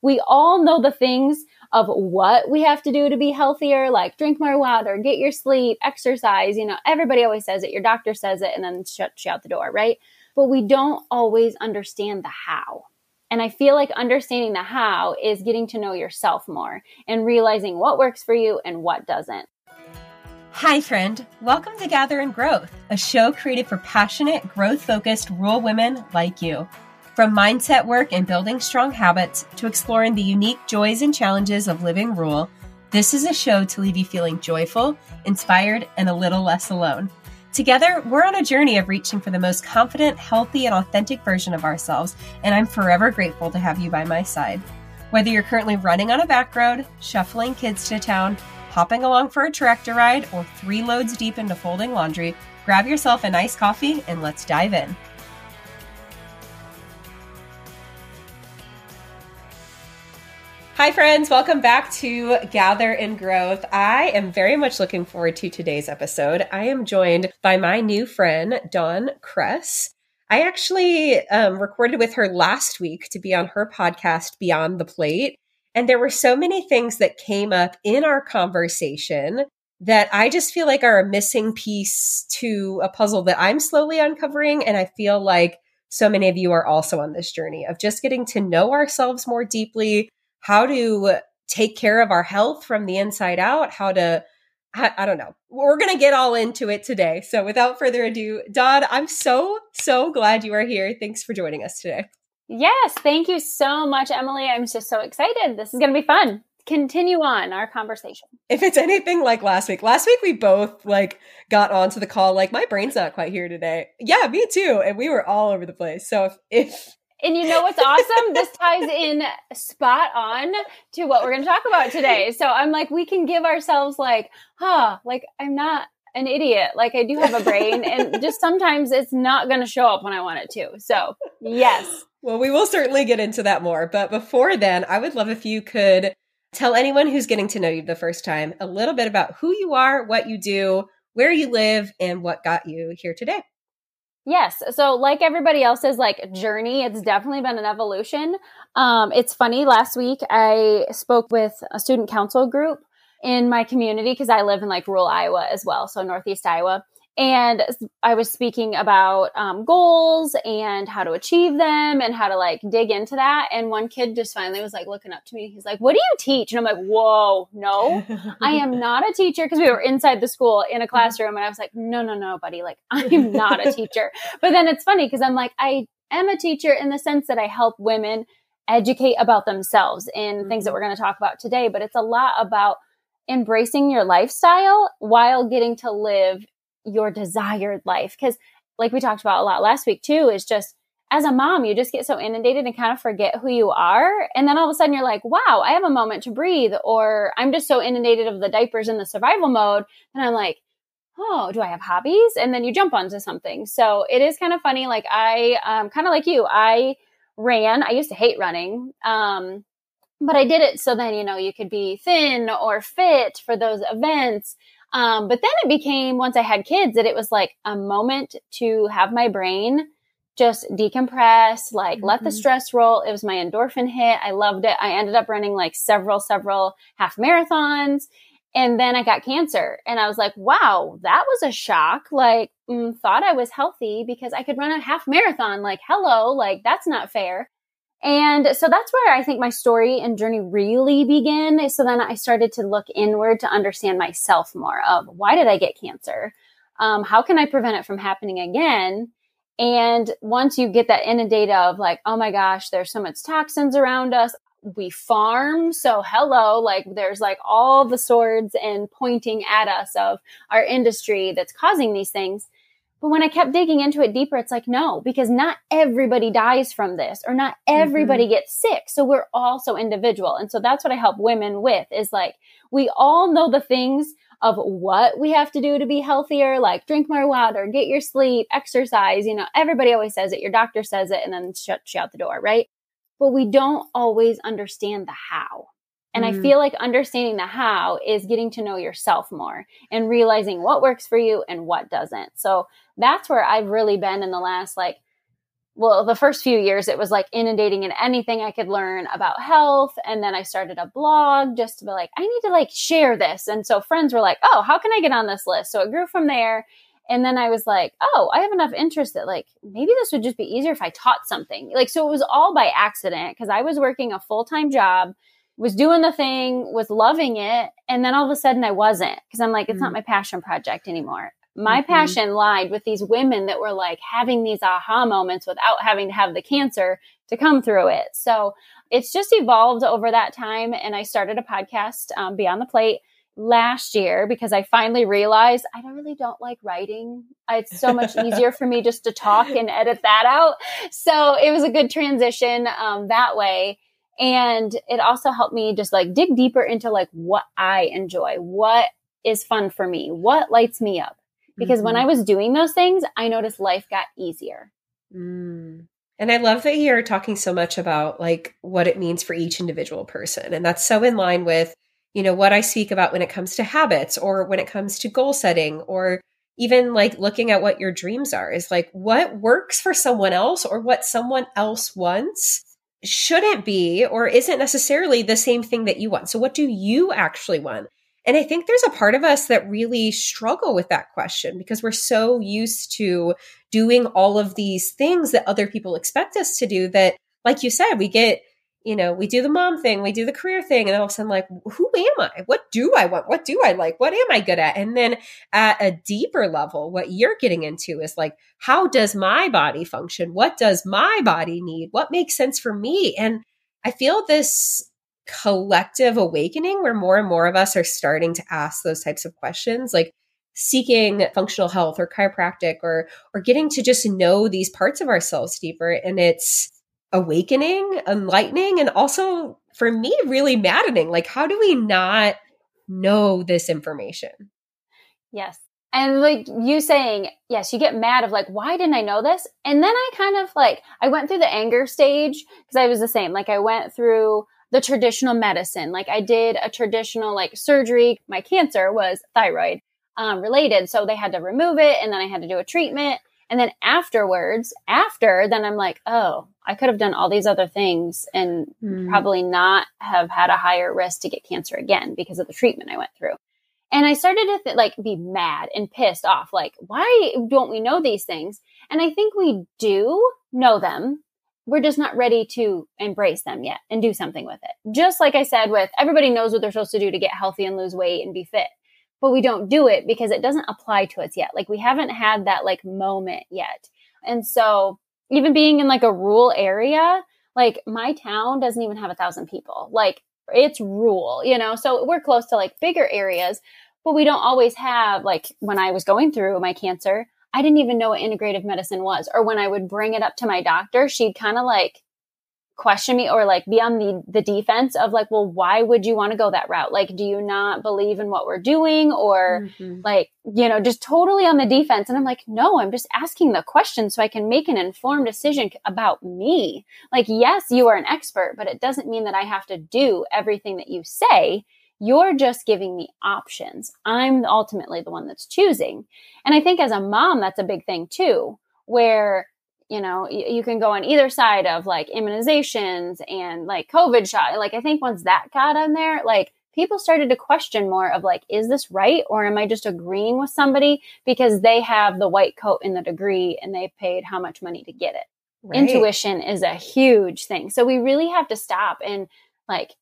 We all know the things of what we have to do to be healthier, like drink more water, get your sleep, exercise. You know, everybody always says it. Your doctor says it and then shuts you out the door, right? But we don't always understand the how. And I feel like understanding the how is getting to know yourself more and realizing what works for you and what doesn't. Hi, friend. Welcome to Gather in Growth, a show created for passionate, growth focused rural women like you. From mindset work and building strong habits to exploring the unique joys and challenges of living rural, this is a show to leave you feeling joyful, inspired, and a little less alone. Together, we're on a journey of reaching for the most confident, healthy, and authentic version of ourselves, and I'm forever grateful to have you by my side. Whether you're currently running on a back road, shuffling kids to town, hopping along for a tractor ride, or three loads deep into folding laundry, grab yourself a nice coffee and let's dive in. Hi, friends. Welcome back to Gather in Growth. I am very much looking forward to today's episode. I am joined by my new friend, Dawn Kress. I actually um, recorded with her last week to be on her podcast, Beyond the Plate. And there were so many things that came up in our conversation that I just feel like are a missing piece to a puzzle that I'm slowly uncovering. And I feel like so many of you are also on this journey of just getting to know ourselves more deeply, how to take care of our health from the inside out, how to I, I, don't know. We're going to get all into it today. So without further ado, Dawn, I'm so, so glad you are here. Thanks for joining us today. Yes. Thank you so much, Emily. I'm just so excited. This is going to be fun. Continue on our conversation. If it's anything like last week, last week we both like got onto the call, like my brain's not quite here today. Yeah, me too. And we were all over the place. So if, if and you know what's awesome? this ties in spot on to what we're going to talk about today. So I'm like, we can give ourselves like, huh, like I'm not an idiot. Like I do have a brain and just sometimes it's not going to show up when I want it to. So yes. Well, we will certainly get into that more. But before then, I would love if you could tell anyone who's getting to know you the first time a little bit about who you are, what you do, where you live, and what got you here today. Yes. So like everybody else's like journey, it's definitely been an evolution. Um, it's funny. Last week I spoke with a student council group in my community because I live in like rural Iowa as well. So Northeast Iowa and I was speaking about um, goals and how to achieve them and how to like dig into that. And one kid just finally was like looking up to me. He's like, "What do you teach?" And I'm like, "Whoa, no, I am not a teacher." Because we were inside the school in a mm-hmm. classroom, and I was like, "No, no, no, buddy, like I'm not a teacher." But then it's funny because I'm like, I am a teacher in the sense that I help women educate about themselves in mm-hmm. things that mm-hmm. we're going to talk about today. But it's a lot about embracing your lifestyle while getting to live your desired life. Because, like we talked about a lot last week, too, is just as a mom, you just get so inundated and kind of forget who you are. And then all of a sudden you're like, wow, I have a moment to breathe. Or I'm just so inundated of the diapers in the survival mode. And I'm like, oh, do I have hobbies? And then you jump onto something. So it is kind of funny. Like I, um, kind of like you, I ran. I used to hate running. Um, but I did it so then, you know, you could be thin or fit for those events. Um, but then it became once I had kids that it was like a moment to have my brain just decompress, like mm-hmm. let the mm-hmm. stress roll. It was my endorphin hit. I loved it. I ended up running like several, several half marathons. And then I got cancer and I was like, wow, that was a shock. Like, mm, thought I was healthy because I could run a half marathon. Like, hello, like that's not fair. And so that's where I think my story and journey really began. So then I started to look inward to understand myself more of why did I get cancer? Um, how can I prevent it from happening again? And once you get that inundated of like, oh my gosh, there's so much toxins around us. We farm. So hello, like there's like all the swords and pointing at us of our industry that's causing these things but when I kept digging into it deeper, it's like, no, because not everybody dies from this or not everybody mm-hmm. gets sick. So we're all so individual. And so that's what I help women with is like, we all know the things of what we have to do to be healthier, like drink more water, get your sleep, exercise. You know, everybody always says it. Your doctor says it and then shuts you out the door, right? But we don't always understand the how. And mm-hmm. I feel like understanding the how is getting to know yourself more and realizing what works for you and what doesn't. So that's where I've really been in the last like well, the first few years it was like inundating in anything I could learn about health. And then I started a blog just to be like, I need to like share this. And so friends were like, oh, how can I get on this list? So it grew from there. And then I was like, oh, I have enough interest that like maybe this would just be easier if I taught something. Like, so it was all by accident because I was working a full time job, was doing the thing, was loving it. And then all of a sudden I wasn't because I'm like, it's mm-hmm. not my passion project anymore my mm-hmm. passion lied with these women that were like having these aha moments without having to have the cancer to come through it. So it's just evolved over that time. And I started a podcast, um, Beyond the Plate, last year because I finally realized I don't really don't like writing. It's so much easier for me just to talk and edit that out. So it was a good transition um, that way. And it also helped me just like dig deeper into like what I enjoy, what is fun for me, what lights me up because mm-hmm. when I was doing those things, I noticed life got easier. Mm. And I love that you're talking so much about like what it means for each individual person. And that's so in line with, you know, what I speak about when it comes to habits or when it comes to goal setting or even like looking at what your dreams are is like what works for someone else or what someone else wants shouldn't be or isn't necessarily the same thing that you want. So what do you actually want? And I think there's a part of us that really struggle with that question because we're so used to doing all of these things that other people expect us to do that, like you said, we get, you know, we do the mom thing, we do the career thing, and all of a sudden, like, who am I? What do I want? What do I like? What am I good at? And then at a deeper level, what you're getting into is like, how does my body function? What does my body need? What makes sense for me? And I feel this collective awakening where more and more of us are starting to ask those types of questions like seeking functional health or chiropractic or or getting to just know these parts of ourselves deeper and it's awakening enlightening and also for me really maddening like how do we not know this information yes and like you saying yes you get mad of like why didn't i know this and then i kind of like i went through the anger stage because i was the same like i went through the traditional medicine. Like I did a traditional like surgery. My cancer was thyroid um, related. So they had to remove it and then I had to do a treatment. And then afterwards, after, then I'm like, oh, I could have done all these other things and mm. probably not have had a higher risk to get cancer again because of the treatment I went through. And I started to th- like be mad and pissed off. Like, why don't we know these things? And I think we do know them we're just not ready to embrace them yet and do something with it. Just like I said, with everybody knows what they're supposed to do to get healthy and lose weight and be fit, but we don't do it because it doesn't apply to us yet. Like we haven't had that like moment yet. And so even being in like a rural area, like my town doesn't even have a thousand people. Like it's rural, you know, so we're close to like bigger areas, but we don't always have like when I was going through my cancer, I didn't even know what integrative medicine was. Or when I would bring it up to my doctor, she'd kind of like question me or like be on the the defense of like, well, why would you want to go that route? Like, do you not believe in what we're doing? Or mm-hmm. like, you know, just totally on the defense. And I'm like, no, I'm just asking the question so I can make an informed decision about me. Like, yes, you are an expert, but it doesn't mean that I have to do everything that you say. You're just giving me options. I'm ultimately the one that's choosing. And I think as a mom, that's a big thing too, where, you know, you, you can go on either side of like immunizations and like COVID shot. Like, I think once that got on there, like, people started to question more of like, is this right? Or am I just agreeing with somebody because they have the white coat in the degree and they paid how much money to get it? Right. Intuition is a huge thing. So we really have to stop and like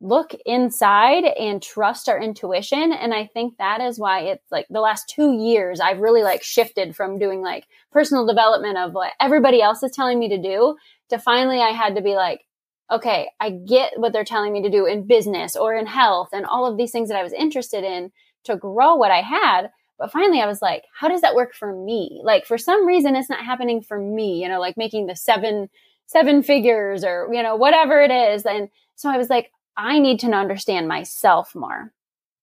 look inside and trust our intuition. And i think that is why it's like the last two years i've really like shifted from doing like personal development of what everybody else is telling me to do to finally i had to be like okay i get what they're telling me to do in business or in health and all of these things that i was interested in to grow what i had. But finally i was like how does that work for me? Like for some reason it's not happening for me you know like making the seven seven figures or you know whatever it is. And so i was like I need to understand myself more.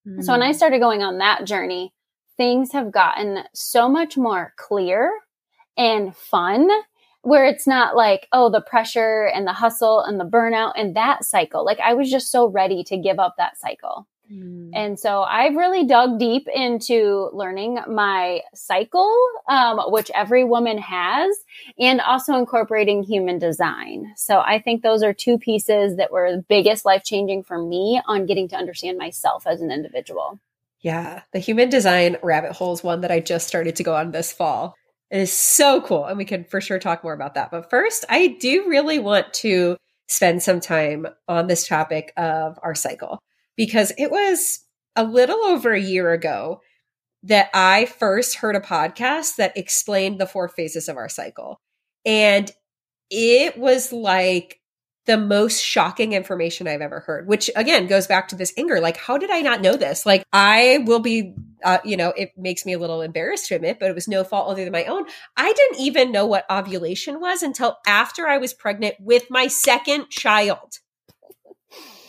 Mm-hmm. So when I mm. started going on that journey, things have gotten so much more clear and fun where it's not like, oh, the pressure and the hustle and the burnout and that cycle. Like I was just so ready to give up that cycle. Mm. And so I've really dug deep into learning my cycle, um, which every woman has, and also incorporating human design. So I think those are two pieces that were the biggest life changing for me on getting to understand myself as an individual. Yeah, the human design rabbit hole is one that I just started to go on this fall. It is so cool. And we can for sure talk more about that. But first, I do really want to spend some time on this topic of our cycle because it was a little over a year ago that I first heard a podcast that explained the four phases of our cycle. And it was like the most shocking information I've ever heard, which again goes back to this anger. Like, how did I not know this? Like, I will be, uh, you know, it makes me a little embarrassed to admit, but it was no fault other than my own. I didn't even know what ovulation was until after I was pregnant with my second child.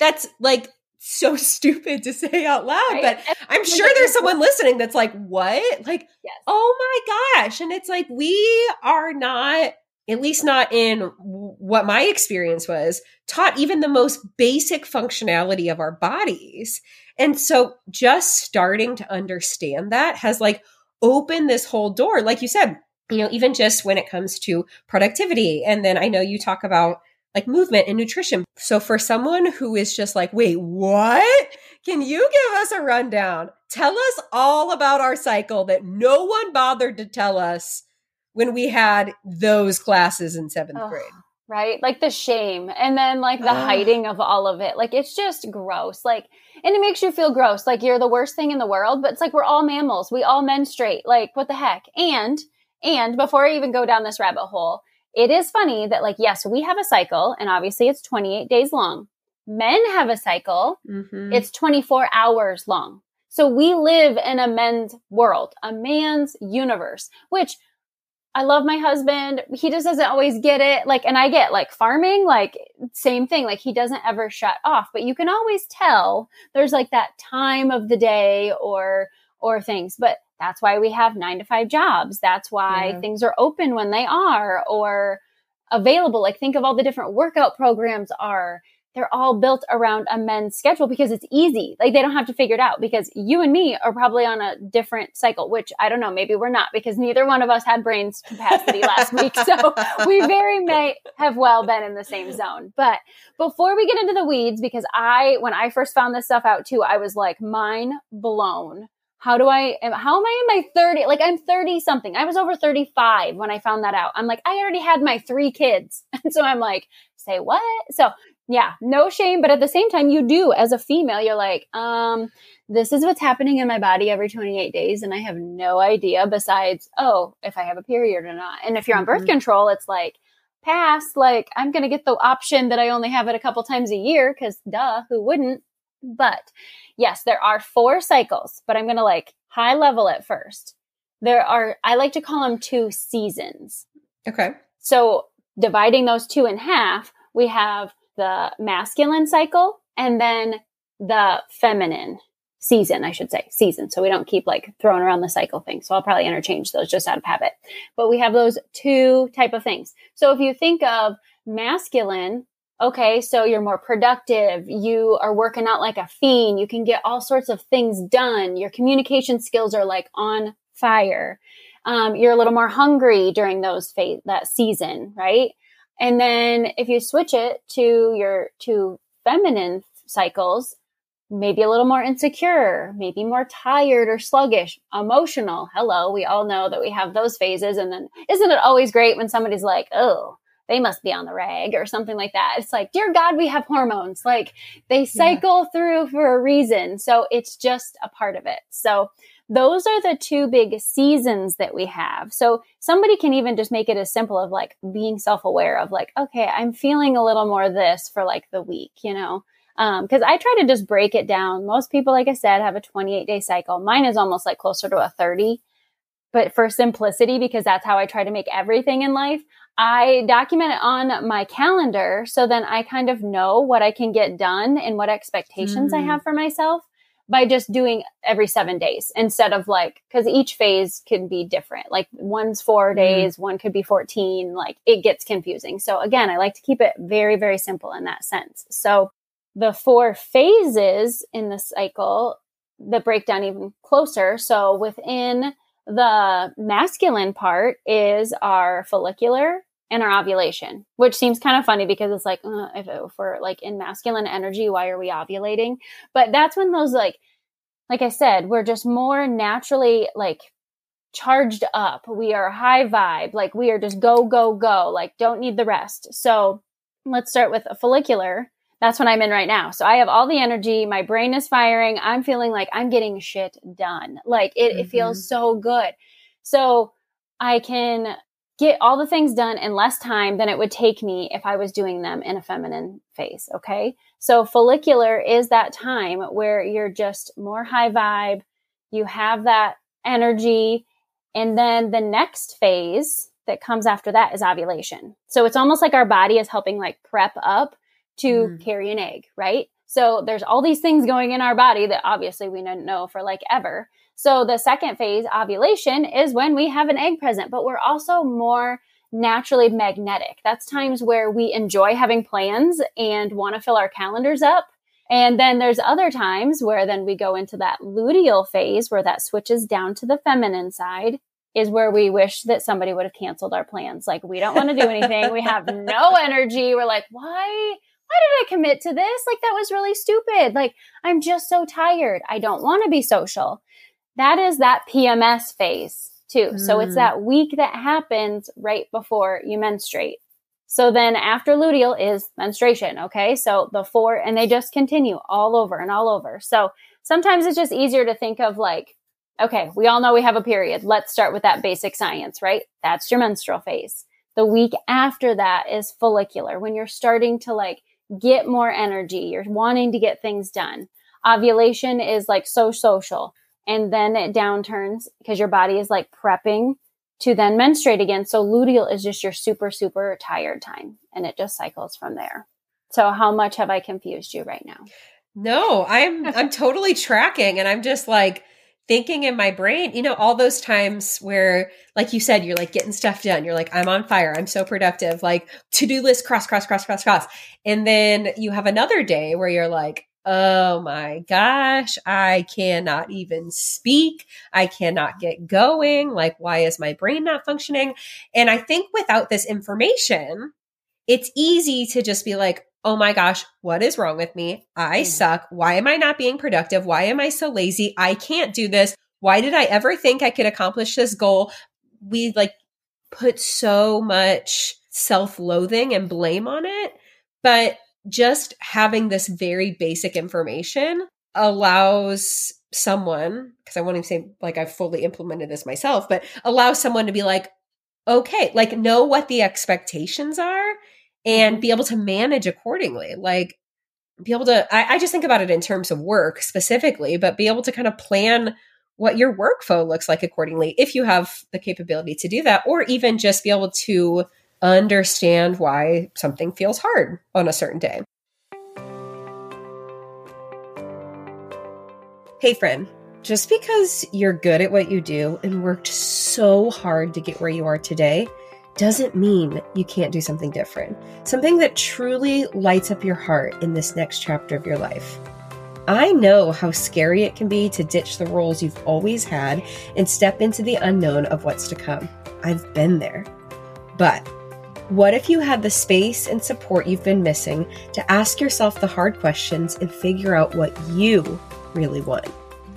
That's like so stupid to say out loud, right? but I'm sure there's someone listening that's like, what? Like, yes. oh my gosh. And it's like, we are not at least not in what my experience was, taught even the most basic functionality of our bodies. And so just starting to understand that has like opened this whole door. Like you said, you know, even just when it comes to productivity. And then I know you talk about like movement and nutrition. So for someone who is just like, wait, what? Can you give us a rundown? Tell us all about our cycle that no one bothered to tell us when we had those classes in seventh oh, grade. Right? Like the shame and then like the hiding of all of it. Like it's just gross. Like, and it makes you feel gross. Like you're the worst thing in the world, but it's like we're all mammals. We all menstruate. Like, what the heck? And, and before I even go down this rabbit hole, it is funny that like, yes, we have a cycle and obviously it's 28 days long. Men have a cycle. Mm-hmm. It's 24 hours long. So we live in a men's world, a man's universe, which I love my husband. He just doesn't always get it. Like, and I get like farming, like same thing. Like he doesn't ever shut off, but you can always tell there's like that time of the day or, or things. But that's why we have nine to five jobs. That's why yeah. things are open when they are or available. Like think of all the different workout programs are they're all built around a men's schedule because it's easy. Like they don't have to figure it out because you and me are probably on a different cycle, which I don't know, maybe we're not because neither one of us had brains capacity last week. So we very may have well been in the same zone. But before we get into the weeds, because I, when I first found this stuff out too, I was like mind blown. How do I, how am I in my 30? Like I'm 30 something. I was over 35 when I found that out. I'm like, I already had my three kids. And so I'm like, say what? So yeah, no shame, but at the same time, you do as a female, you're like, um, this is what's happening in my body every 28 days, and I have no idea besides, oh, if I have a period or not. And if you're on birth mm-hmm. control, it's like, pass, like, I'm going to get the option that I only have it a couple times a year, because duh, who wouldn't? But yes, there are four cycles, but I'm going to like high level at first. There are, I like to call them two seasons. Okay. So dividing those two in half, we have the masculine cycle and then the feminine season, I should say, season. So we don't keep like throwing around the cycle thing. So I'll probably interchange those just out of habit. But we have those two type of things. So if you think of masculine, okay, so you're more productive. You are working out like a fiend. You can get all sorts of things done. Your communication skills are like on fire. Um, you're a little more hungry during those that season, right? And then if you switch it to your to feminine cycles, maybe a little more insecure, maybe more tired or sluggish, emotional. Hello, we all know that we have those phases. And then isn't it always great when somebody's like, oh, they must be on the rag or something like that. It's like, dear God, we have hormones. Like they cycle yeah. through for a reason. So it's just a part of it. So those are the two big seasons that we have. So somebody can even just make it as simple of like being self aware of like, okay, I'm feeling a little more this for like the week, you know? Because um, I try to just break it down. Most people, like I said, have a 28 day cycle. Mine is almost like closer to a 30. But for simplicity, because that's how I try to make everything in life, I document it on my calendar so then I kind of know what I can get done and what expectations mm. I have for myself by just doing every seven days instead of like, cause each phase can be different. Like one's four mm-hmm. days, mm. one could be 14. Like it gets confusing. So again, I like to keep it very, very simple in that sense. So the four phases in the cycle that break down even closer. So within the masculine part is our follicular and our ovulation, which seems kind of funny because it's like, uh, if, if we're like in masculine energy, why are we ovulating? But that's when those like, like I said, we're just more naturally like charged up. We are high vibe. Like we are just go, go, go. Like don't need the rest. So let's start with a follicular. That's what I'm in right now. So I have all the energy. My brain is firing. I'm feeling like I'm getting shit done. Like it, mm-hmm. it feels mm-hmm. so good. So I can get all the things done in less time than it would take me if I was doing them in a feminine phase. Okay. So follicular is that time where you're just more high vibe. You have that energy. And then the next phase that comes after that is ovulation. So it's almost like our body is helping like prep up to mm. carry an egg, right? So there's all these things going in our body that obviously we didn't know for like ever. So the second phase, ovulation, is when we have an egg present, but we're also more naturally magnetic. That's times where we enjoy having plans and want to fill our calendars up. And then there's other times where then we go into that luteal phase where that switches down to the feminine side is where we wish that somebody would have canceled our plans. Like we don't want to do anything. we have no energy. We're like, why? Why did I commit to this? Like that was really stupid. Like I'm just so tired. I don't want to be social that is that PMS phase too. Mm. So it's mm. that week that happens right before you menstruate. So then after luteal is menstruation. Okay. So the four, and they just continue all over and all over. So sometimes it's just easier to think of like, okay, we all know we have a period. Let's start with that basic science, right? That's your menstrual phase. The week after that is follicular when you're starting to like get more energy. You're wanting to get things done. Ovulation is like so social and then it downturns because your body is like prepping to then menstruate again. So luteal is just your super, super tired time and it just cycles from there. So how much have I confused you right now? No, I'm I'm totally tracking and I'm just like thinking in my brain, you know, all those times where like you said you're like getting stuff done. You're like I'm on fire. I'm so productive. Like to-do list cross cross cross cross cross. And then you have another day where you're like oh my gosh, I cannot even speak. I cannot get going. Like, why is my brain not functioning? And I think without this information, it's easy to just be like, oh my gosh, what is wrong with me? I mm. suck. Why am I not being productive? Why am I so lazy? I can't do this. Why did I ever think I could accomplish this goal? We like put so much self loathing and blame on it. But just having this very basic information allows someone, because I won't even say like I've fully implemented this myself, but allows someone to be like, okay, like know what the expectations are and mm-hmm. be able to manage accordingly. Like, be able to, I, I just think about it in terms of work specifically, but be able to kind of plan what your workflow looks like accordingly if you have the capability to do that, or even just be able to understand why something feels hard on a certain day. Hey, friend, just because you're good at what you do and worked so hard to get where you are today doesn't mean you can't do something different. Something that truly lights up your heart in this next chapter of your life. I know how scary it can be to ditch the roles you've always had and step into the unknown of what's to come. I've been there. But what if you had the space and support you've been missing to ask yourself the hard questions and figure out what you really want?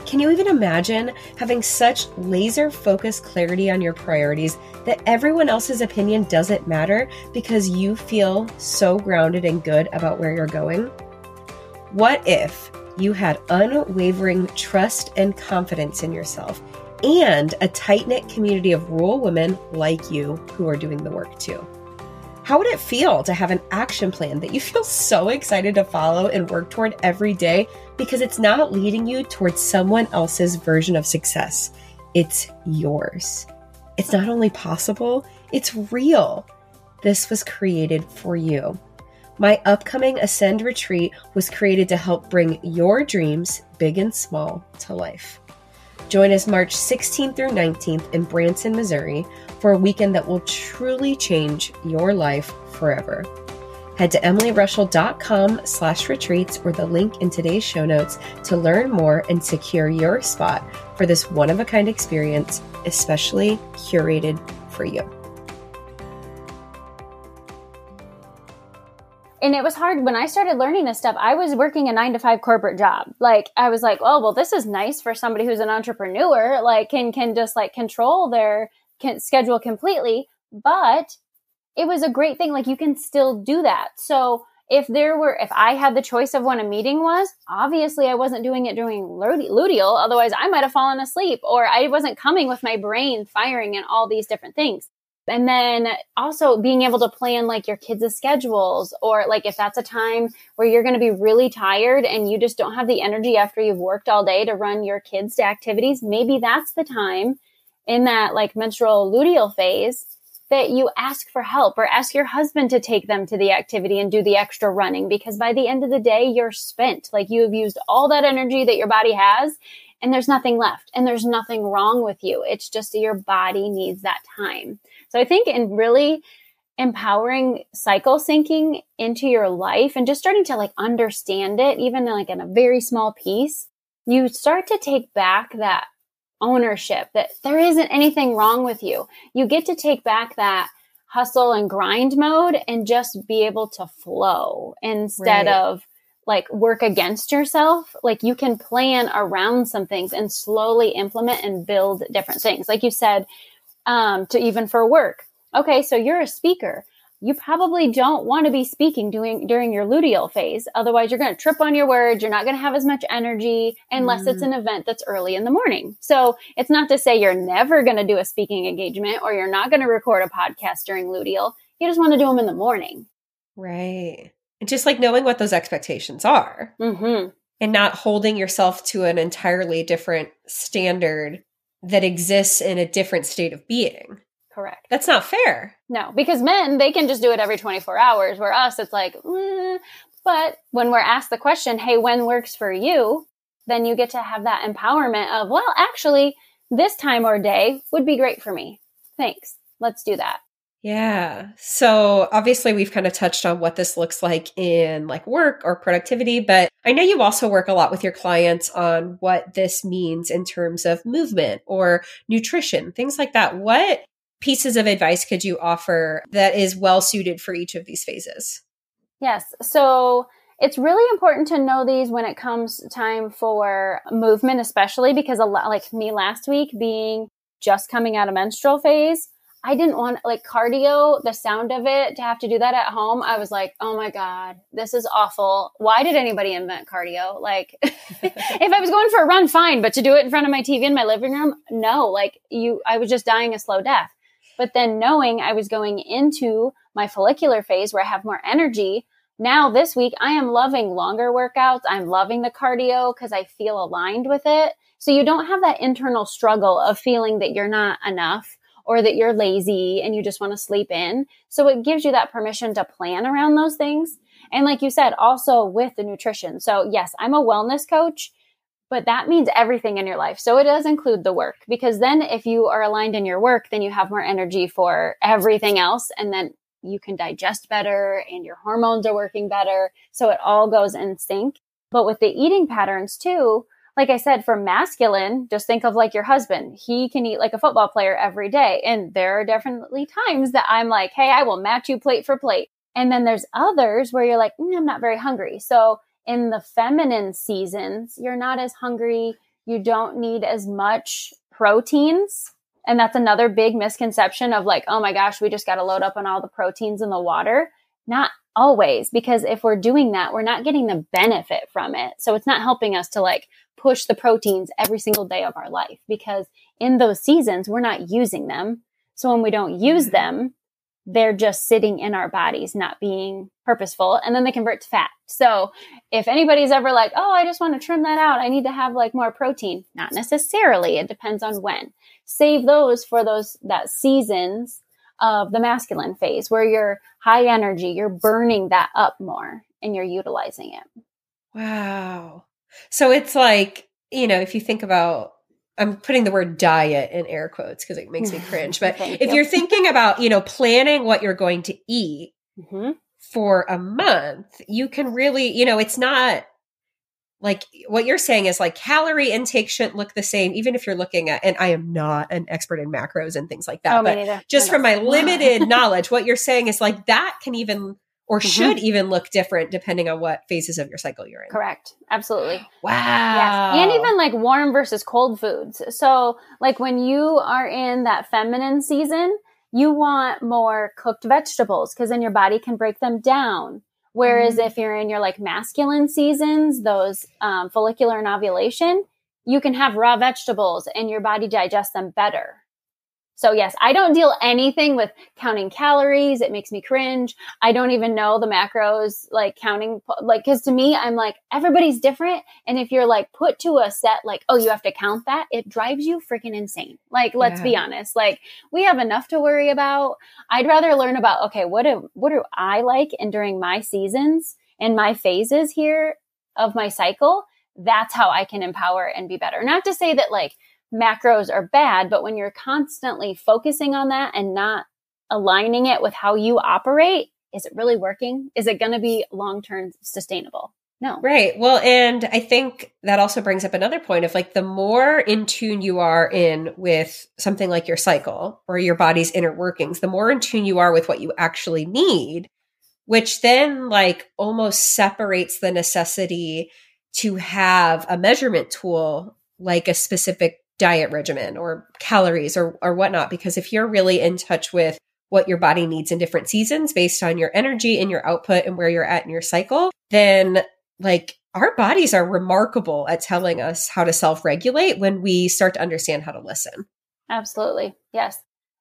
Can you even imagine having such laser focused clarity on your priorities that everyone else's opinion doesn't matter because you feel so grounded and good about where you're going? What if you had unwavering trust and confidence in yourself and a tight knit community of rural women like you who are doing the work too? How would it feel to have an action plan that you feel so excited to follow and work toward every day because it's not leading you towards someone else's version of success? It's yours. It's not only possible, it's real. This was created for you. My upcoming Ascend retreat was created to help bring your dreams, big and small, to life. Join us March 16th through 19th in Branson, Missouri for a weekend that will truly change your life forever. Head to emilyrushell.com slash retreats or the link in today's show notes to learn more and secure your spot for this one-of-a-kind experience, especially curated for you. and it was hard when I started learning this stuff. I was working a nine to five corporate job. Like I was like, oh well, this is nice for somebody who's an entrepreneur. Like can can just like control their schedule completely. But it was a great thing. Like you can still do that. So if there were, if I had the choice of when a meeting was, obviously I wasn't doing it during luteal. Otherwise, I might have fallen asleep, or I wasn't coming with my brain firing and all these different things. And then also being able to plan like your kids' schedules, or like if that's a time where you're going to be really tired and you just don't have the energy after you've worked all day to run your kids to activities, maybe that's the time in that like menstrual luteal phase that you ask for help or ask your husband to take them to the activity and do the extra running because by the end of the day, you're spent. Like you have used all that energy that your body has and there's nothing left and there's nothing wrong with you. It's just your body needs that time. So I think in really empowering cycle syncing into your life and just starting to like understand it, even like in a very small piece, you start to take back that ownership that there isn't anything wrong with you. You get to take back that hustle and grind mode and just be able to flow instead right. of like work against yourself. Like you can plan around some things and slowly implement and build different things. Like you said, um, to even for work. Okay, so you're a speaker. You probably don't want to be speaking doing during your luteal phase. Otherwise, you're going to trip on your words. You're not going to have as much energy unless mm. it's an event that's early in the morning. So it's not to say you're never going to do a speaking engagement or you're not going to record a podcast during luteal. You just want to do them in the morning. Right. And just like knowing what those expectations are. Mm-hmm. And not holding yourself to an entirely different standard that exists in a different state of being. Correct. That's not fair. No, because men, they can just do it every 24 hours, where us, it's like, mm. but when we're asked the question, hey, when works for you? Then you get to have that empowerment of, well, actually, this time or day would be great for me. Thanks. Let's do that. Yeah. So obviously we've kind of touched on what this looks like in like work or productivity, but I know you also work a lot with your clients on what this means in terms of movement or nutrition, things like that. What pieces of advice could you offer that is well suited for each of these phases? Yes. So it's really important to know these when it comes time for movement, especially because a lot like me last week being just coming out of menstrual phase I didn't want like cardio, the sound of it to have to do that at home. I was like, oh my God, this is awful. Why did anybody invent cardio? Like, if I was going for a run, fine, but to do it in front of my TV in my living room, no, like you, I was just dying a slow death. But then knowing I was going into my follicular phase where I have more energy, now this week I am loving longer workouts. I'm loving the cardio because I feel aligned with it. So you don't have that internal struggle of feeling that you're not enough or that you're lazy and you just want to sleep in. So it gives you that permission to plan around those things. And like you said, also with the nutrition. So yes, I'm a wellness coach, but that means everything in your life. So it does include the work because then if you are aligned in your work, then you have more energy for everything else. And then you can digest better and your hormones are working better. So it all goes in sync. But with the eating patterns too, like I said, for masculine, just think of like your husband. He can eat like a football player every day. And there are definitely times that I'm like, hey, I will match you plate for plate. And then there's others where you're like, mm, I'm not very hungry. So in the feminine seasons, you're not as hungry. You don't need as much proteins. And that's another big misconception of like, oh my gosh, we just got to load up on all the proteins in the water. Not always, because if we're doing that, we're not getting the benefit from it. So it's not helping us to like push the proteins every single day of our life because in those seasons, we're not using them. So when we don't use mm-hmm. them, they're just sitting in our bodies, not being purposeful, and then they convert to fat. So if anybody's ever like, oh, I just want to trim that out, I need to have like more protein, not necessarily. It depends on when. Save those for those that seasons of the masculine phase where you're high energy, you're burning that up more and you're utilizing it. Wow. So it's like, you know, if you think about I'm putting the word diet in air quotes because it makes me cringe. But if you. are thinking about, you know, planning what you're going to eat mm-hmm. for a month, you can really, you know, it's not like what you're saying is like calorie intake shouldn't look the same, even if you're looking at, and I am not an expert in macros and things like that, Oh, but just from my limited knowledge, what you're saying is like that can even or Mhm. should even look different depending on what phases of your cycle you're in. Correct. Absolutely. Wow. Yes. And even like warm versus cold foods. So, like when you are in that feminine season, you want more cooked vegetables because then your body can break them down. Whereas Mhm. if you're in your like masculine seasons, those um, follicular and ovulation, you can have raw vegetables and your body digests them better. So yes, I don't deal anything with counting calories. It makes me cringe. I don't even know the macros, like counting, like, cause to me, I'm like, everybody's different. And if you're like put to a set, like, oh, you have to count that, it drives you freaking insane. Like, let's be honest. Like, we have enough to worry about. I'd rather learn about, okay, what do, what do I like? And during my seasons and my phases here of my cycle, that's how I can empower and be better. Not to say that like macros are bad, but when you're constantly focusing on that and not aligning it with how you operate, is it really working? Is it going to be long term sustainable? No. Right. Well, and I think that also brings up another point of like the more in tune you are in with something like your cycle or your body's inner workings, the more in tune you are with what you actually need, which then like almost separates the necessity to have a measurement tool like a specific diet regimen or calories or, or whatnot. Because if you're really in touch with what your body needs in different seasons based on your energy and your output and where you're at in your cycle, then like our bodies are remarkable at telling us how to self regulate when we start to understand how to listen. Absolutely. Yes.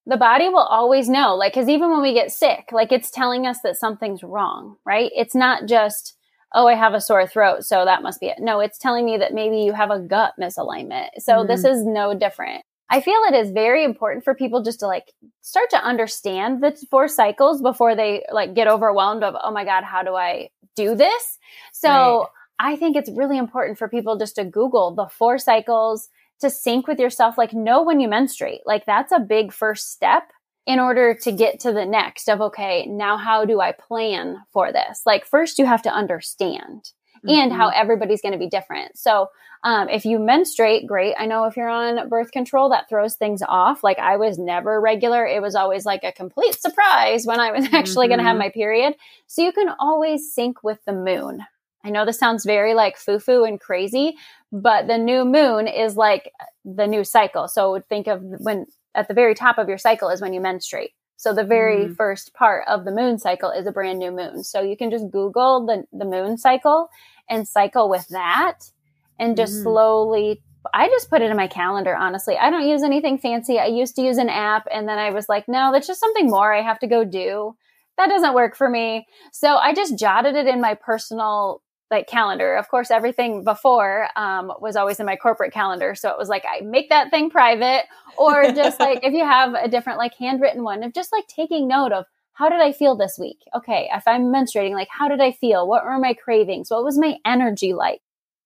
The body will always know, like, because even when we get sick, like it's telling us that something's wrong, right? It's not just, oh, I have a sore throat, so that must be it. No, it's telling me that maybe you have a gut misalignment. So this mm. is no different. I feel it is very important for people just to like start to understand the four cycles before they like get overwhelmed of, oh my God, how do I do this? So Right. I think it's really important for people just to Google the four cycles to sync with yourself, like know when you menstruate. Like that's a big first step in order to get to the next of, okay, now how do I plan for this? Like first you have to understand and how everybody's going to be different. So, um, if you menstruate, great. I know if you're on birth control, that throws things off. Like I was never regular. It was always like a complete surprise when I was actually going to have my period. So you can always sync with the moon. I know this sounds very like foo foo and crazy, but the new moon is like the new cycle. So think of when at the very top of your cycle is when you menstruate. So the very Mhm. first part of the moon cycle is a brand new moon. So you can just Google the, the moon cycle and cycle with that and just Mhm. slowly I just put it in my calendar, honestly. I don't use anything fancy. I used to use an app and then I was like, no, that's just something more I have to go do. That doesn't work for me. So I just jotted it in my personal like calendar. Of course, everything before um, was always in my corporate calendar. So it was like I make that thing private, or just like if you have a different like handwritten one of just like taking note of how did I feel this week? Okay, if I'm menstruating, like how did I feel? What were my cravings? What was my energy like?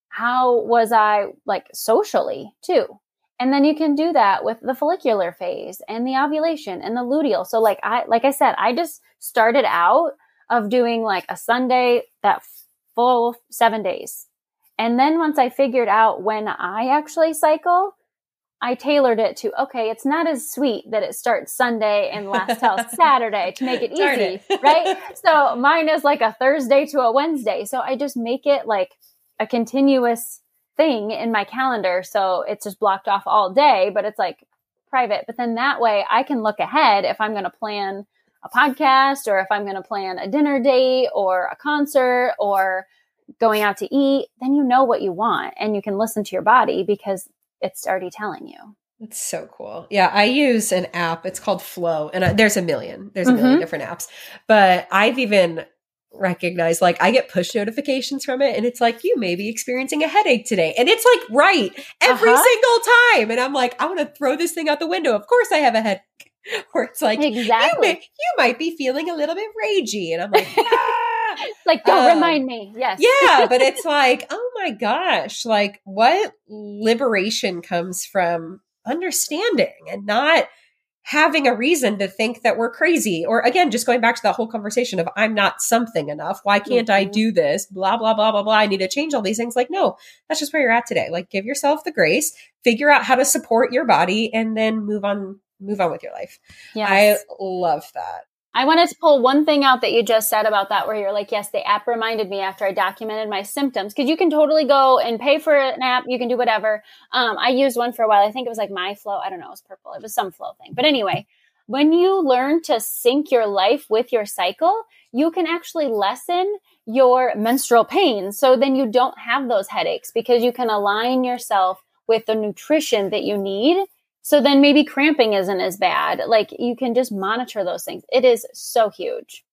How was I like socially too? And then you can do that with the follicular phase and the ovulation and the luteal. So like I like I said, I just started out of doing like a Sunday that full 7 days. And then once I figured out when I actually cycle, I tailored it to okay, it's not as sweet that it starts Sunday and lasts till Saturday to make it easy, it. right? So mine is like a Thursday to a Wednesday. So I just make it like a continuous thing in my calendar. So it's just blocked off all day, but it's like private. But then that way I can look ahead if I'm going to plan a podcast or if I'm going to plan a dinner date or a concert or going out to eat, then you know what you want and you can listen to your body because it's already telling you. It's so cool. Yeah, I use an app. It's called Flow, and I, there's a million. There's a 1000000 Mhm. different apps, but I've even recognized like I get push notifications from it, and it's like you may be experiencing a headache today, and it's like right every Uh-huh. single time, and I'm like I want to throw this thing out the window. Of course, I have a headache. Or it's like you, may, Exactly. you might be feeling a little bit ragey, and I'm like. "Ah." Like, don't Um, remind me. Yes. yeah, but it's like, oh my gosh, like what liberation comes from understanding and not having a reason to think that we're crazy. Or again, just going back to that whole conversation of I'm not something enough. Why can't mm-hmm. I do this? Blah, blah, blah, blah, blah. I need to change all these things. Like, no, that's just where you're at today. Like, give yourself the grace, figure out how to support your body, and then move on, move on with your life. Yes. I love that. I wanted to pull one thing out that you just said about that, where you're like, yes, the app reminded me after I documented my symptoms. Cause you can totally go and pay for an app. You can do whatever. Um, I used one for a while. I think it was like my flow. I don't know. It was purple. It was some flow thing. But anyway, when you learn to sync your life with your cycle, you can actually lessen your menstrual pain. So then you don't have those headaches because you can align yourself with the nutrition that you need so then maybe cramping isn't as bad. Like you can just monitor those things. It is so huge.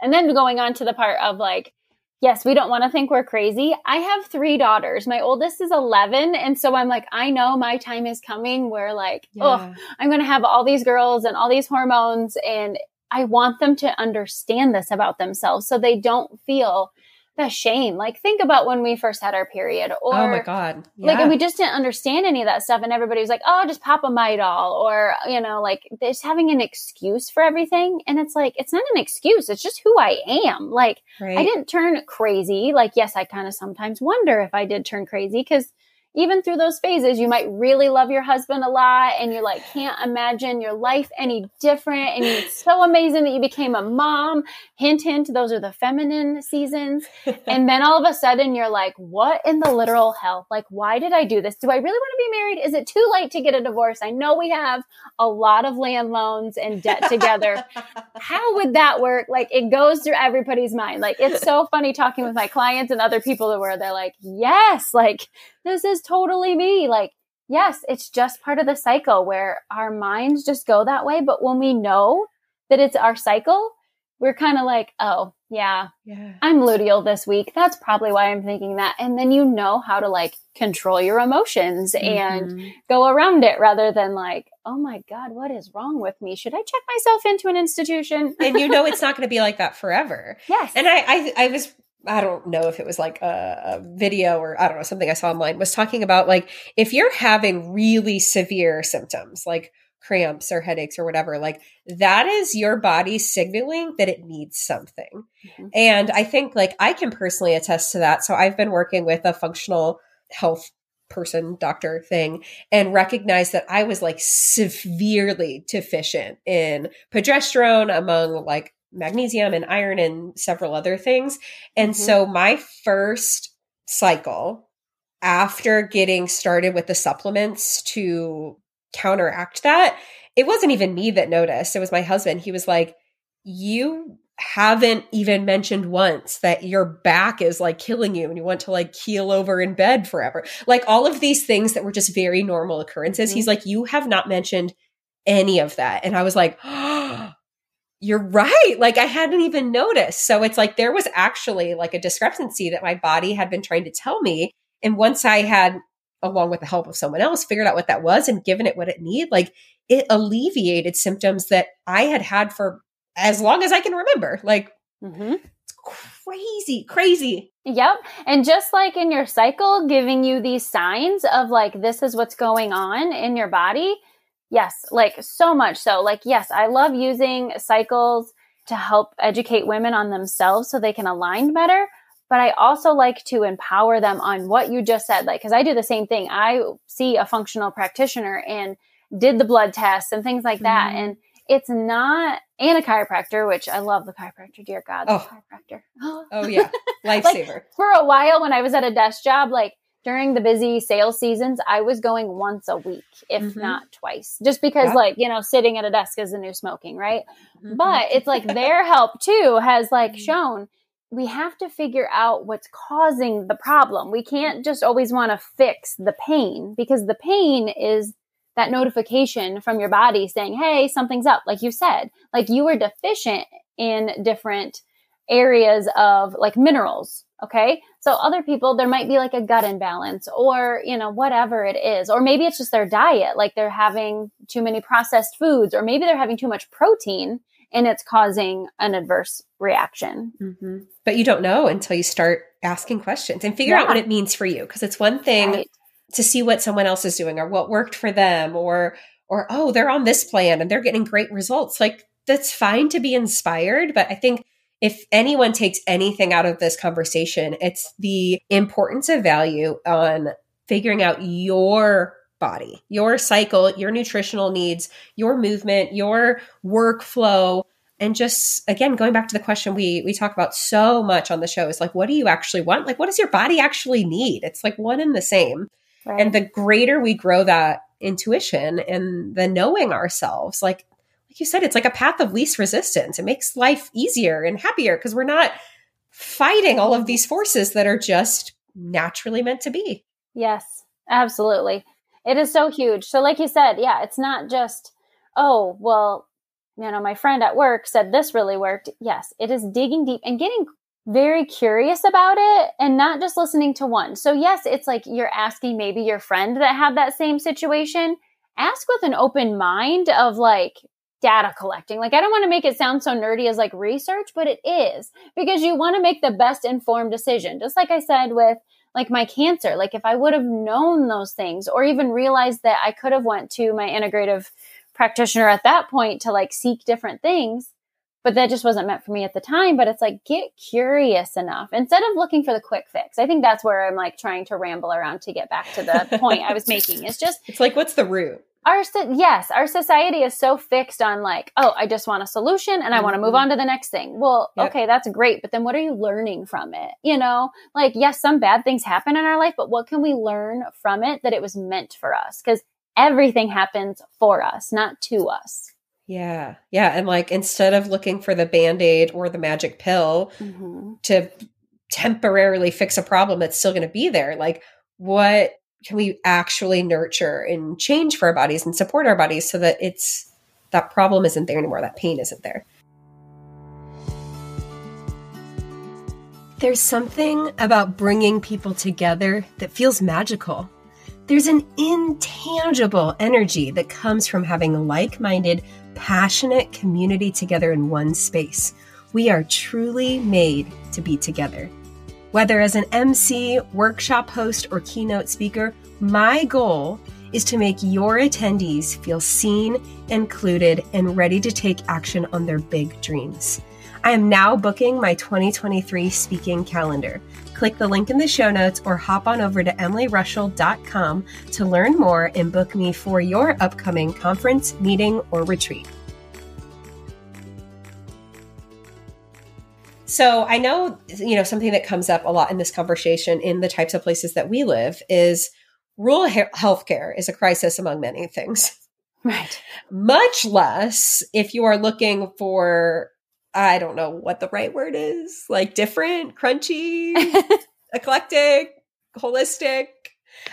And then going on to the part of like, yes, we don't want to think we're crazy. I have three daughters. My oldest is 11. And so I'm like, I know my time is coming where like, yeah. oh, I'm going to have all these girls and all these hormones. And I want them to understand this about themselves so they don't feel the shame. Like think about when we first had our period or Oh my God. Yeah. Like we just didn't understand any of that stuff and everybody was like, Oh, just pop a Midol or, you know, like just having an excuse for everything. And it's like, it's not an excuse. It's just who I am. Like right. I didn't turn crazy. Like, yes, I kind of sometimes wonder if I did turn crazy because even through those phases, you might really love your husband a lot and you like can't imagine your life any different. And it's so amazing that you became a mom. Hint, hint, those are the feminine seasons. and then all of a sudden you're like, what in the literal hell? Like, why did I do this? Do I really want to be married? Is it too late to get a divorce? I know we have a lot of land loans and debt together. How would that work? Like, it goes through everybody's mind. Like, it's so funny talking with my clients and other people where they're like, yes, like, this is totally me. Like, yes, it's just part of the cycle where our minds just go that way. But when we know that it's our cycle, we're kind of like, oh, yeah, yeah, I'm luteal this week. That's probably why I'm thinking that. And then you know how to like control your emotions mm-hmm. and go around it rather than like, oh my God, what is wrong with me? Should I check myself into an institution? and you know it's not going to be like that forever. Yes. And I, I, I was I don't know if it was like a, a, video or I don't know, something I saw online was talking about like if you're having really severe symptoms like cramps or headaches or whatever, like that is your body signaling that it needs something. Mm-hmm. And I think like I can personally attest to that. So I've been working with a functional health person doctor thing and recognize that I was like severely deficient in progesterone among like magnesium and iron and several other things. And mm-hmm. so my first cycle after getting started with the supplements to counteract that, it wasn't even me that noticed. It was my husband. He was like, You haven't even mentioned once that your back is like killing you and you want to like keel over in bed forever. Like all of these things that were just very normal occurrences. Mm-hmm. He's like, You have not mentioned any of that. And I was like, oh, you're right. Like I hadn't even noticed. So it's like there was actually like a discrepancy that my body had been trying to tell me. And once I had, along with the help of someone else, figured out what that was and given it what it needed, like it alleviated symptoms that I had had for as long as I can remember. Like mm-hmm. it's crazy, crazy. Yep. And just like in your cycle, giving you these signs of like, this is what's going on in your body Yes, like so much so. Like, yes, I love using cycles to help educate women on themselves so they can align better. But I also like to empower them on what you just said. Like, cause I do the same thing. I see a functional practitioner and did the blood tests and things like that. Mm-hmm. And it's not, and a chiropractor, which I love the chiropractor. Dear God, the oh. chiropractor. oh yeah. Lifesaver. like, for a while when I was at a desk job, like during the busy sales seasons, I was going once a week, if mm-hmm. not twice, just because, like, you know, sitting at a desk is the new smoking, right? Mm-hmm. But it's like their help too has like mm-hmm. shown we have to figure out what's causing the problem. We can't just always want to fix the pain because the pain is that notification from your body saying, Hey, something's up. Like you said, like you were deficient in different areas of like minerals. Okay. So other people, there might be like a gut imbalance or, you know, whatever it is. Or maybe it's just their diet. Like they're having too many processed foods or maybe they're having too much protein and it's causing an adverse reaction. Mm-hmm. But you don't know until you start asking questions and figure yeah. out what it means for you. Cause it's one thing right. to see what someone else is doing or what worked for them or, or oh, they're on this plan and they're getting great results. Like that's fine to be inspired, but I think if anyone takes anything out of this conversation, it's the importance of value on figuring out your body, your cycle, your nutritional needs, your movement, your workflow, and just again going back to the question we we talk about so much on the show is like what do you actually want? Like what does your body actually need? It's like one and the same. Right. And the greater we grow that intuition and the knowing ourselves, like like you said, it's like a path of least resistance. It makes life easier and happier because we're not fighting all of these forces that are just naturally meant to be. Yes, absolutely. It is so huge. So, like you said, yeah, it's not just, oh, well, you know, my friend at work said this really worked. Yes, it is digging deep and getting very curious about it and not just listening to one. So, yes, it's like you're asking maybe your friend that had that same situation. Ask with an open mind of like, data collecting. Like, I don't want to make it sound so nerdy as like research, but it is because you want to make the best informed decision. Just like I said with like my cancer, like if I would have known those things or even realized that I could have went to my integrative practitioner at that point to like seek different things, but that just wasn't meant for me at the time. But it's like, get curious enough instead of looking for the quick fix. I think that's where I'm like trying to ramble around to get back to the point I was making. It's just, it's like, what's the root? Our yes our society is so fixed on like oh i just want a solution and i want to move mm-hmm. on to the next thing well yep. okay that's great but then what are you learning from it you know like yes some bad things happen in our life but what can we learn from it that it was meant for us because everything happens for us not to us yeah yeah and like instead of looking for the band-aid or the magic pill mm-hmm. to temporarily fix a problem that's still going to be there like what can we actually nurture and change for our bodies and support our bodies so that it's that problem isn't there anymore, that pain isn't there. There's something about bringing people together that feels magical. There's an intangible energy that comes from having like minded, passionate community together in one space. We are truly made to be together. Whether as an MC, workshop host, or keynote speaker, my goal is to make your attendees feel seen, included, and ready to take action on their big dreams. I am now booking my 2023 speaking calendar. Click the link in the show notes or hop on over to emilyrushell.com to learn more and book me for your upcoming conference, meeting, or retreat. So I know, you know, something that comes up a lot in this conversation in the types of places that we live is rural he- healthcare is a crisis among many things. Right. Much less if you are looking for, I don't know what the right word is, like different, crunchy, eclectic, holistic.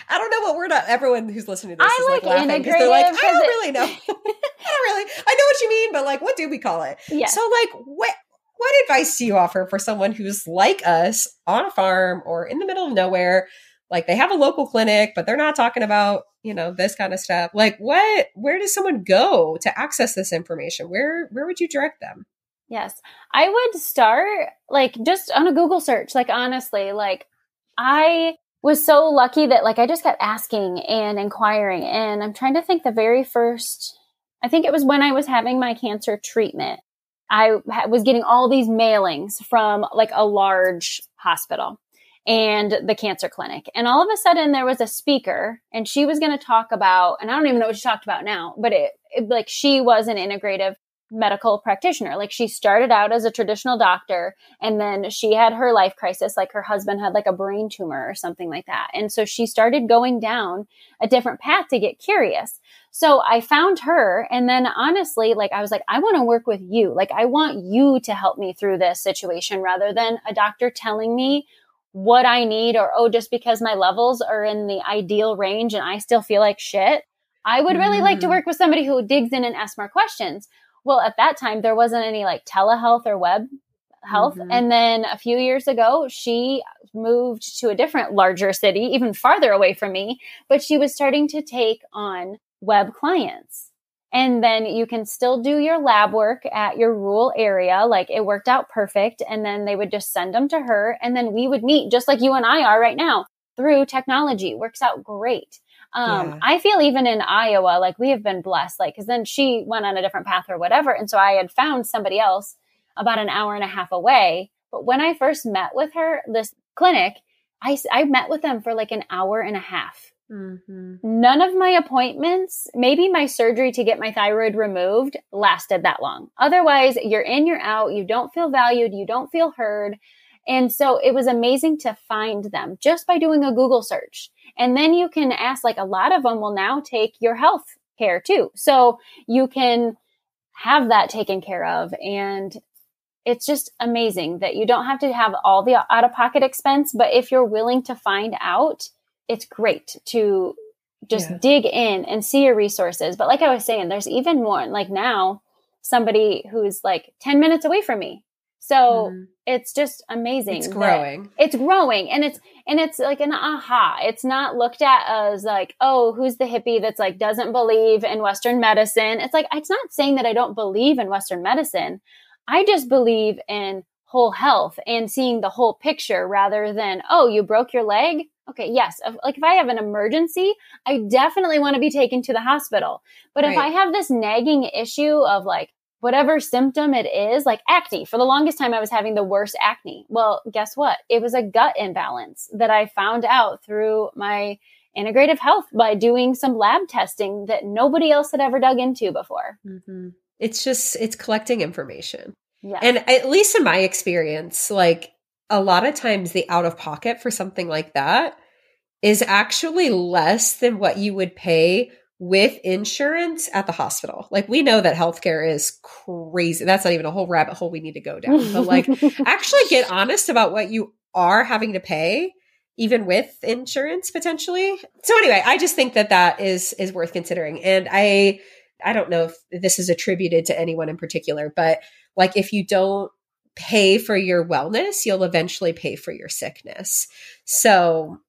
I don't know what word everyone who's listening to this I is like, like laughing because they're like, I don't really know. I don't really. I know what you mean, but like, what do we call it? Yeah. So like, what what advice do you offer for someone who's like us on a farm or in the middle of nowhere? Like they have a local clinic, but they're not talking about, you know, this kind of stuff. Like what where does someone go to access this information? Where where would you direct them? Yes. I would start like just on a Google search. Like honestly, like I was so lucky that like I just kept asking and inquiring and I'm trying to think the very first I think it was when I was having my cancer treatment. I was getting all these mailings from like a large hospital and the cancer clinic. And all of a sudden there was a speaker and she was going to talk about, and I don't even know what she talked about now, but it, it, like she was an integrative medical practitioner. Like she started out as a traditional doctor and then she had her life crisis. Like her husband had like a brain tumor or something like that. And so she started going down a different path to get curious. So I found her. And then honestly, like I was like, I want to work with you. Like I want you to help me through this situation rather than a doctor telling me what I need or, oh, just because my levels are in the ideal range and I still feel like shit. I would really mm. like to mm. work with somebody who digs in and asks more questions. Well, at that time, there wasn't any like telehealth or web health. Mm-hmm. And then a few years ago, she moved to a different larger city, even farther away from me, but she was starting to take on web clients. And then you can still do your lab work at your rural area. Like it worked out perfect. And then they would just send them to her. And then we would meet just like you and I are right now through technology. Works out great. Um, yeah. I feel even in Iowa, like we have been blessed, like, cause then she went on a different path or whatever. And so I had found somebody else about an hour and a half away. But when I first met with her, this clinic, I, I met with them for like an hour and a half. Mm-hmm. None of my appointments, maybe my surgery to get my thyroid removed, lasted that long. Otherwise, you're in, you're out, you don't feel valued, you don't feel heard. And so it was amazing to find them just by doing a Google search. And then you can ask, like, a lot of them will now take your health care too. So you can have that taken care of. And it's just amazing that you don't have to have all the out of pocket expense. But if you're willing to find out, it's great to just yeah. dig in and see your resources. But like I was saying, there's even more like now somebody who's like 10 minutes away from me. So mm. it's just amazing. It's growing. It's growing and it's and it's like an aha. It's not looked at as like, oh, who's the hippie that's like doesn't believe in Western medicine. It's like it's not saying that I don't believe in Western medicine. I just believe in whole health and seeing the whole picture rather than, oh, you broke your leg? Okay, yes. Like if I have an emergency, I definitely want to be taken to the hospital. But right. if I have this nagging issue of like whatever symptom it is, like acne, for the longest time I was having the worst acne. Well, guess what? It was a gut imbalance that I found out through my integrative health by doing some lab testing that nobody else had ever dug into before. Mm-hmm. It's just, it's collecting information. Yeah. And at least in my experience, like a lot of times the out of pocket for something like that is actually less than what you would pay with insurance at the hospital. Like we know that healthcare is crazy. That's not even a whole rabbit hole we need to go down. But like actually get honest about what you are having to pay even with insurance potentially. So anyway, I just think that that is is worth considering. And I I don't know if this is attributed to anyone in particular, but like if you don't pay for your wellness, you'll eventually pay for your sickness. So,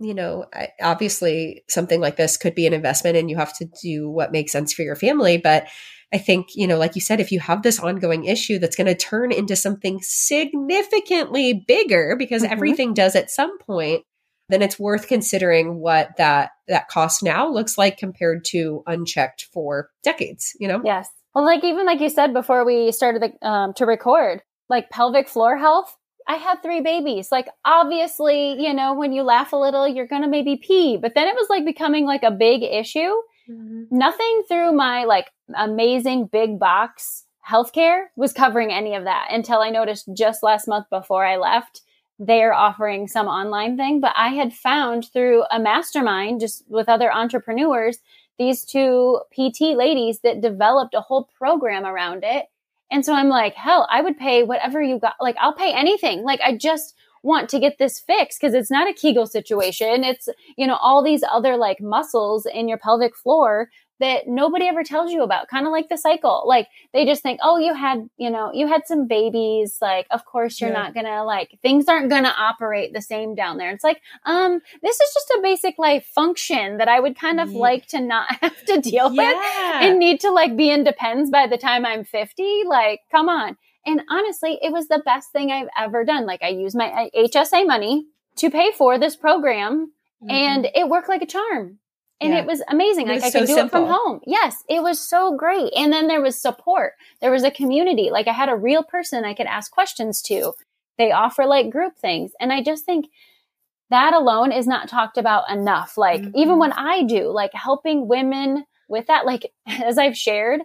you know, obviously something like this could be an investment and you have to do what makes sense for your family. But I think, you know, like you said, if you have this ongoing issue that's going to turn into something significantly bigger because mm-hmm. everything does at some point, then it's worth considering what that that cost now looks like compared to unchecked for decades, you know? Yes. Well, like even like you said before we started the, um, to record, like pelvic floor health. I had three babies. Like obviously, you know, when you laugh a little, you're going to maybe pee, but then it was like becoming like a big issue. Mm-hmm. Nothing through my like amazing big box healthcare was covering any of that until I noticed just last month before I left they're offering some online thing, but I had found through a mastermind just with other entrepreneurs, these two PT ladies that developed a whole program around it and so I'm like, hell, I would pay whatever you got. Like, I'll pay anything. Like, I just want to get this fixed because it's not a Kegel situation. It's, you know, all these other like muscles in your pelvic floor that nobody ever tells you about, kind of like the cycle. Like they just think, oh, you had, you know, you had some babies. Like, of course you're yeah. not gonna like things aren't gonna operate the same down there. It's like, um, this is just a basic life function that I would kind of yeah. like to not have to deal yeah. with and need to like be independent by the time I'm 50. Like, come on. And honestly, it was the best thing I've ever done. Like I used my HSA money to pay for this program mm-hmm. and it worked like a charm and yeah. it was amazing. It like I could do simple. it from home. Yes, it was so great. And then there was support. There was a community. Like I had a real person I could ask questions to. They offer like group things. And I just think that alone is not talked about enough. Like mm-hmm. even when I do, like helping women with that, like as I've shared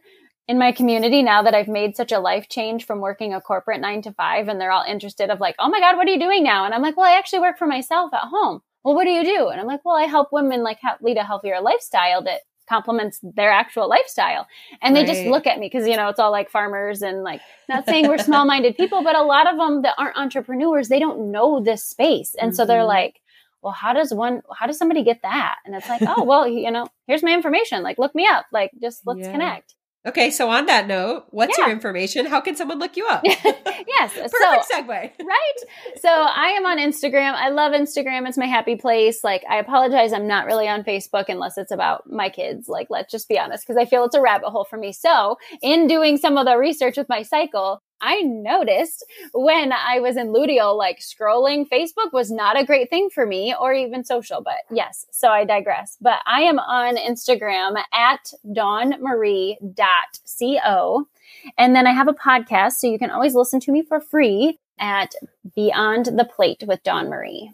in my community now that I've made such a life change from working a corporate nine to five and they're all interested of like, oh my God, what are you doing now? And I'm like, well, I actually work for myself at home well, what do you do? And I'm like, well, I help women like lead a healthier lifestyle that complements their actual lifestyle. And right. they just look at me because, you know, it's all like farmers and like, not saying we're small minded people, but a lot of them that aren't entrepreneurs, they don't know this space. And mm-hmm. so they're mm-hmm. like, well, how does one, how does somebody get that? And it's like, oh, well, you know, here's my information. Like, look me up. Like, just let's yeah. connect. Okay, so on that note, what's yeah. your information? How can someone look you up? yes, perfect so, segue. right. So I am on Instagram. I love Instagram. It's my happy place. Like I apologize, I'm not really on Facebook unless it's about my kids. Like let's just be honest, because I feel it's a rabbit hole for me. So in doing some of the research with my cycle, I noticed when I was in luteal, like scrolling Facebook was not a great thing for me or even social, but yes, so I digress. But I am on Instagram at dawnmarie.co. And then I have a podcast, so you can always listen to me for free at Beyond the Plate with Dawn Marie.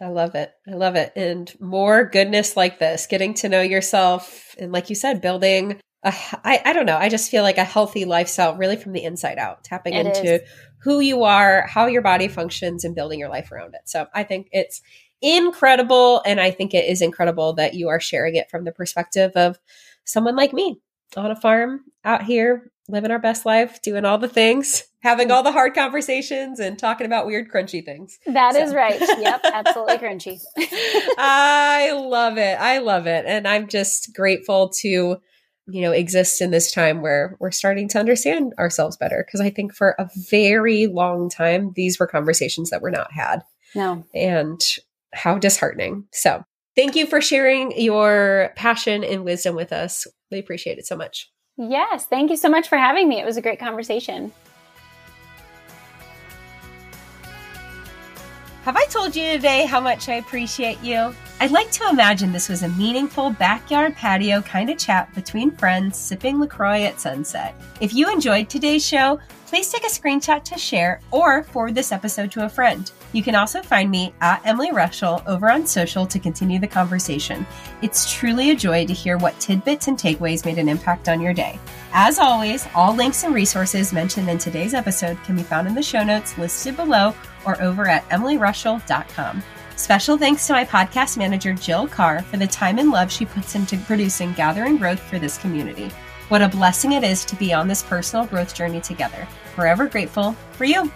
I love it. I love it. And more goodness like this, getting to know yourself. And like you said, building a, I, I don't know. I just feel like a healthy lifestyle really from the inside out, tapping it into is. who you are, how your body functions, and building your life around it. So I think it's incredible. And I think it is incredible that you are sharing it from the perspective of someone like me on a farm out here living our best life, doing all the things, having all the hard conversations, and talking about weird, crunchy things. That so. is right. Yep, absolutely crunchy. I love it. I love it. And I'm just grateful to, you know, exists in this time where we're starting to understand ourselves better. Because I think for a very long time, these were conversations that were not had. No. And how disheartening. So, thank you for sharing your passion and wisdom with us. We appreciate it so much. Yes, thank you so much for having me. It was a great conversation. Have I told you today how much I appreciate you? I'd like to imagine this was a meaningful backyard patio kind of chat between friends sipping LaCroix at sunset. If you enjoyed today's show, please take a screenshot to share or forward this episode to a friend. You can also find me at Emily Rushell over on social to continue the conversation. It's truly a joy to hear what tidbits and takeaways made an impact on your day. As always, all links and resources mentioned in today's episode can be found in the show notes listed below or over at emilyrushell.com. Special thanks to my podcast manager, Jill Carr, for the time and love she puts into producing Gather in Growth for this community. What a blessing it is to be on this personal growth journey together. Forever grateful for you.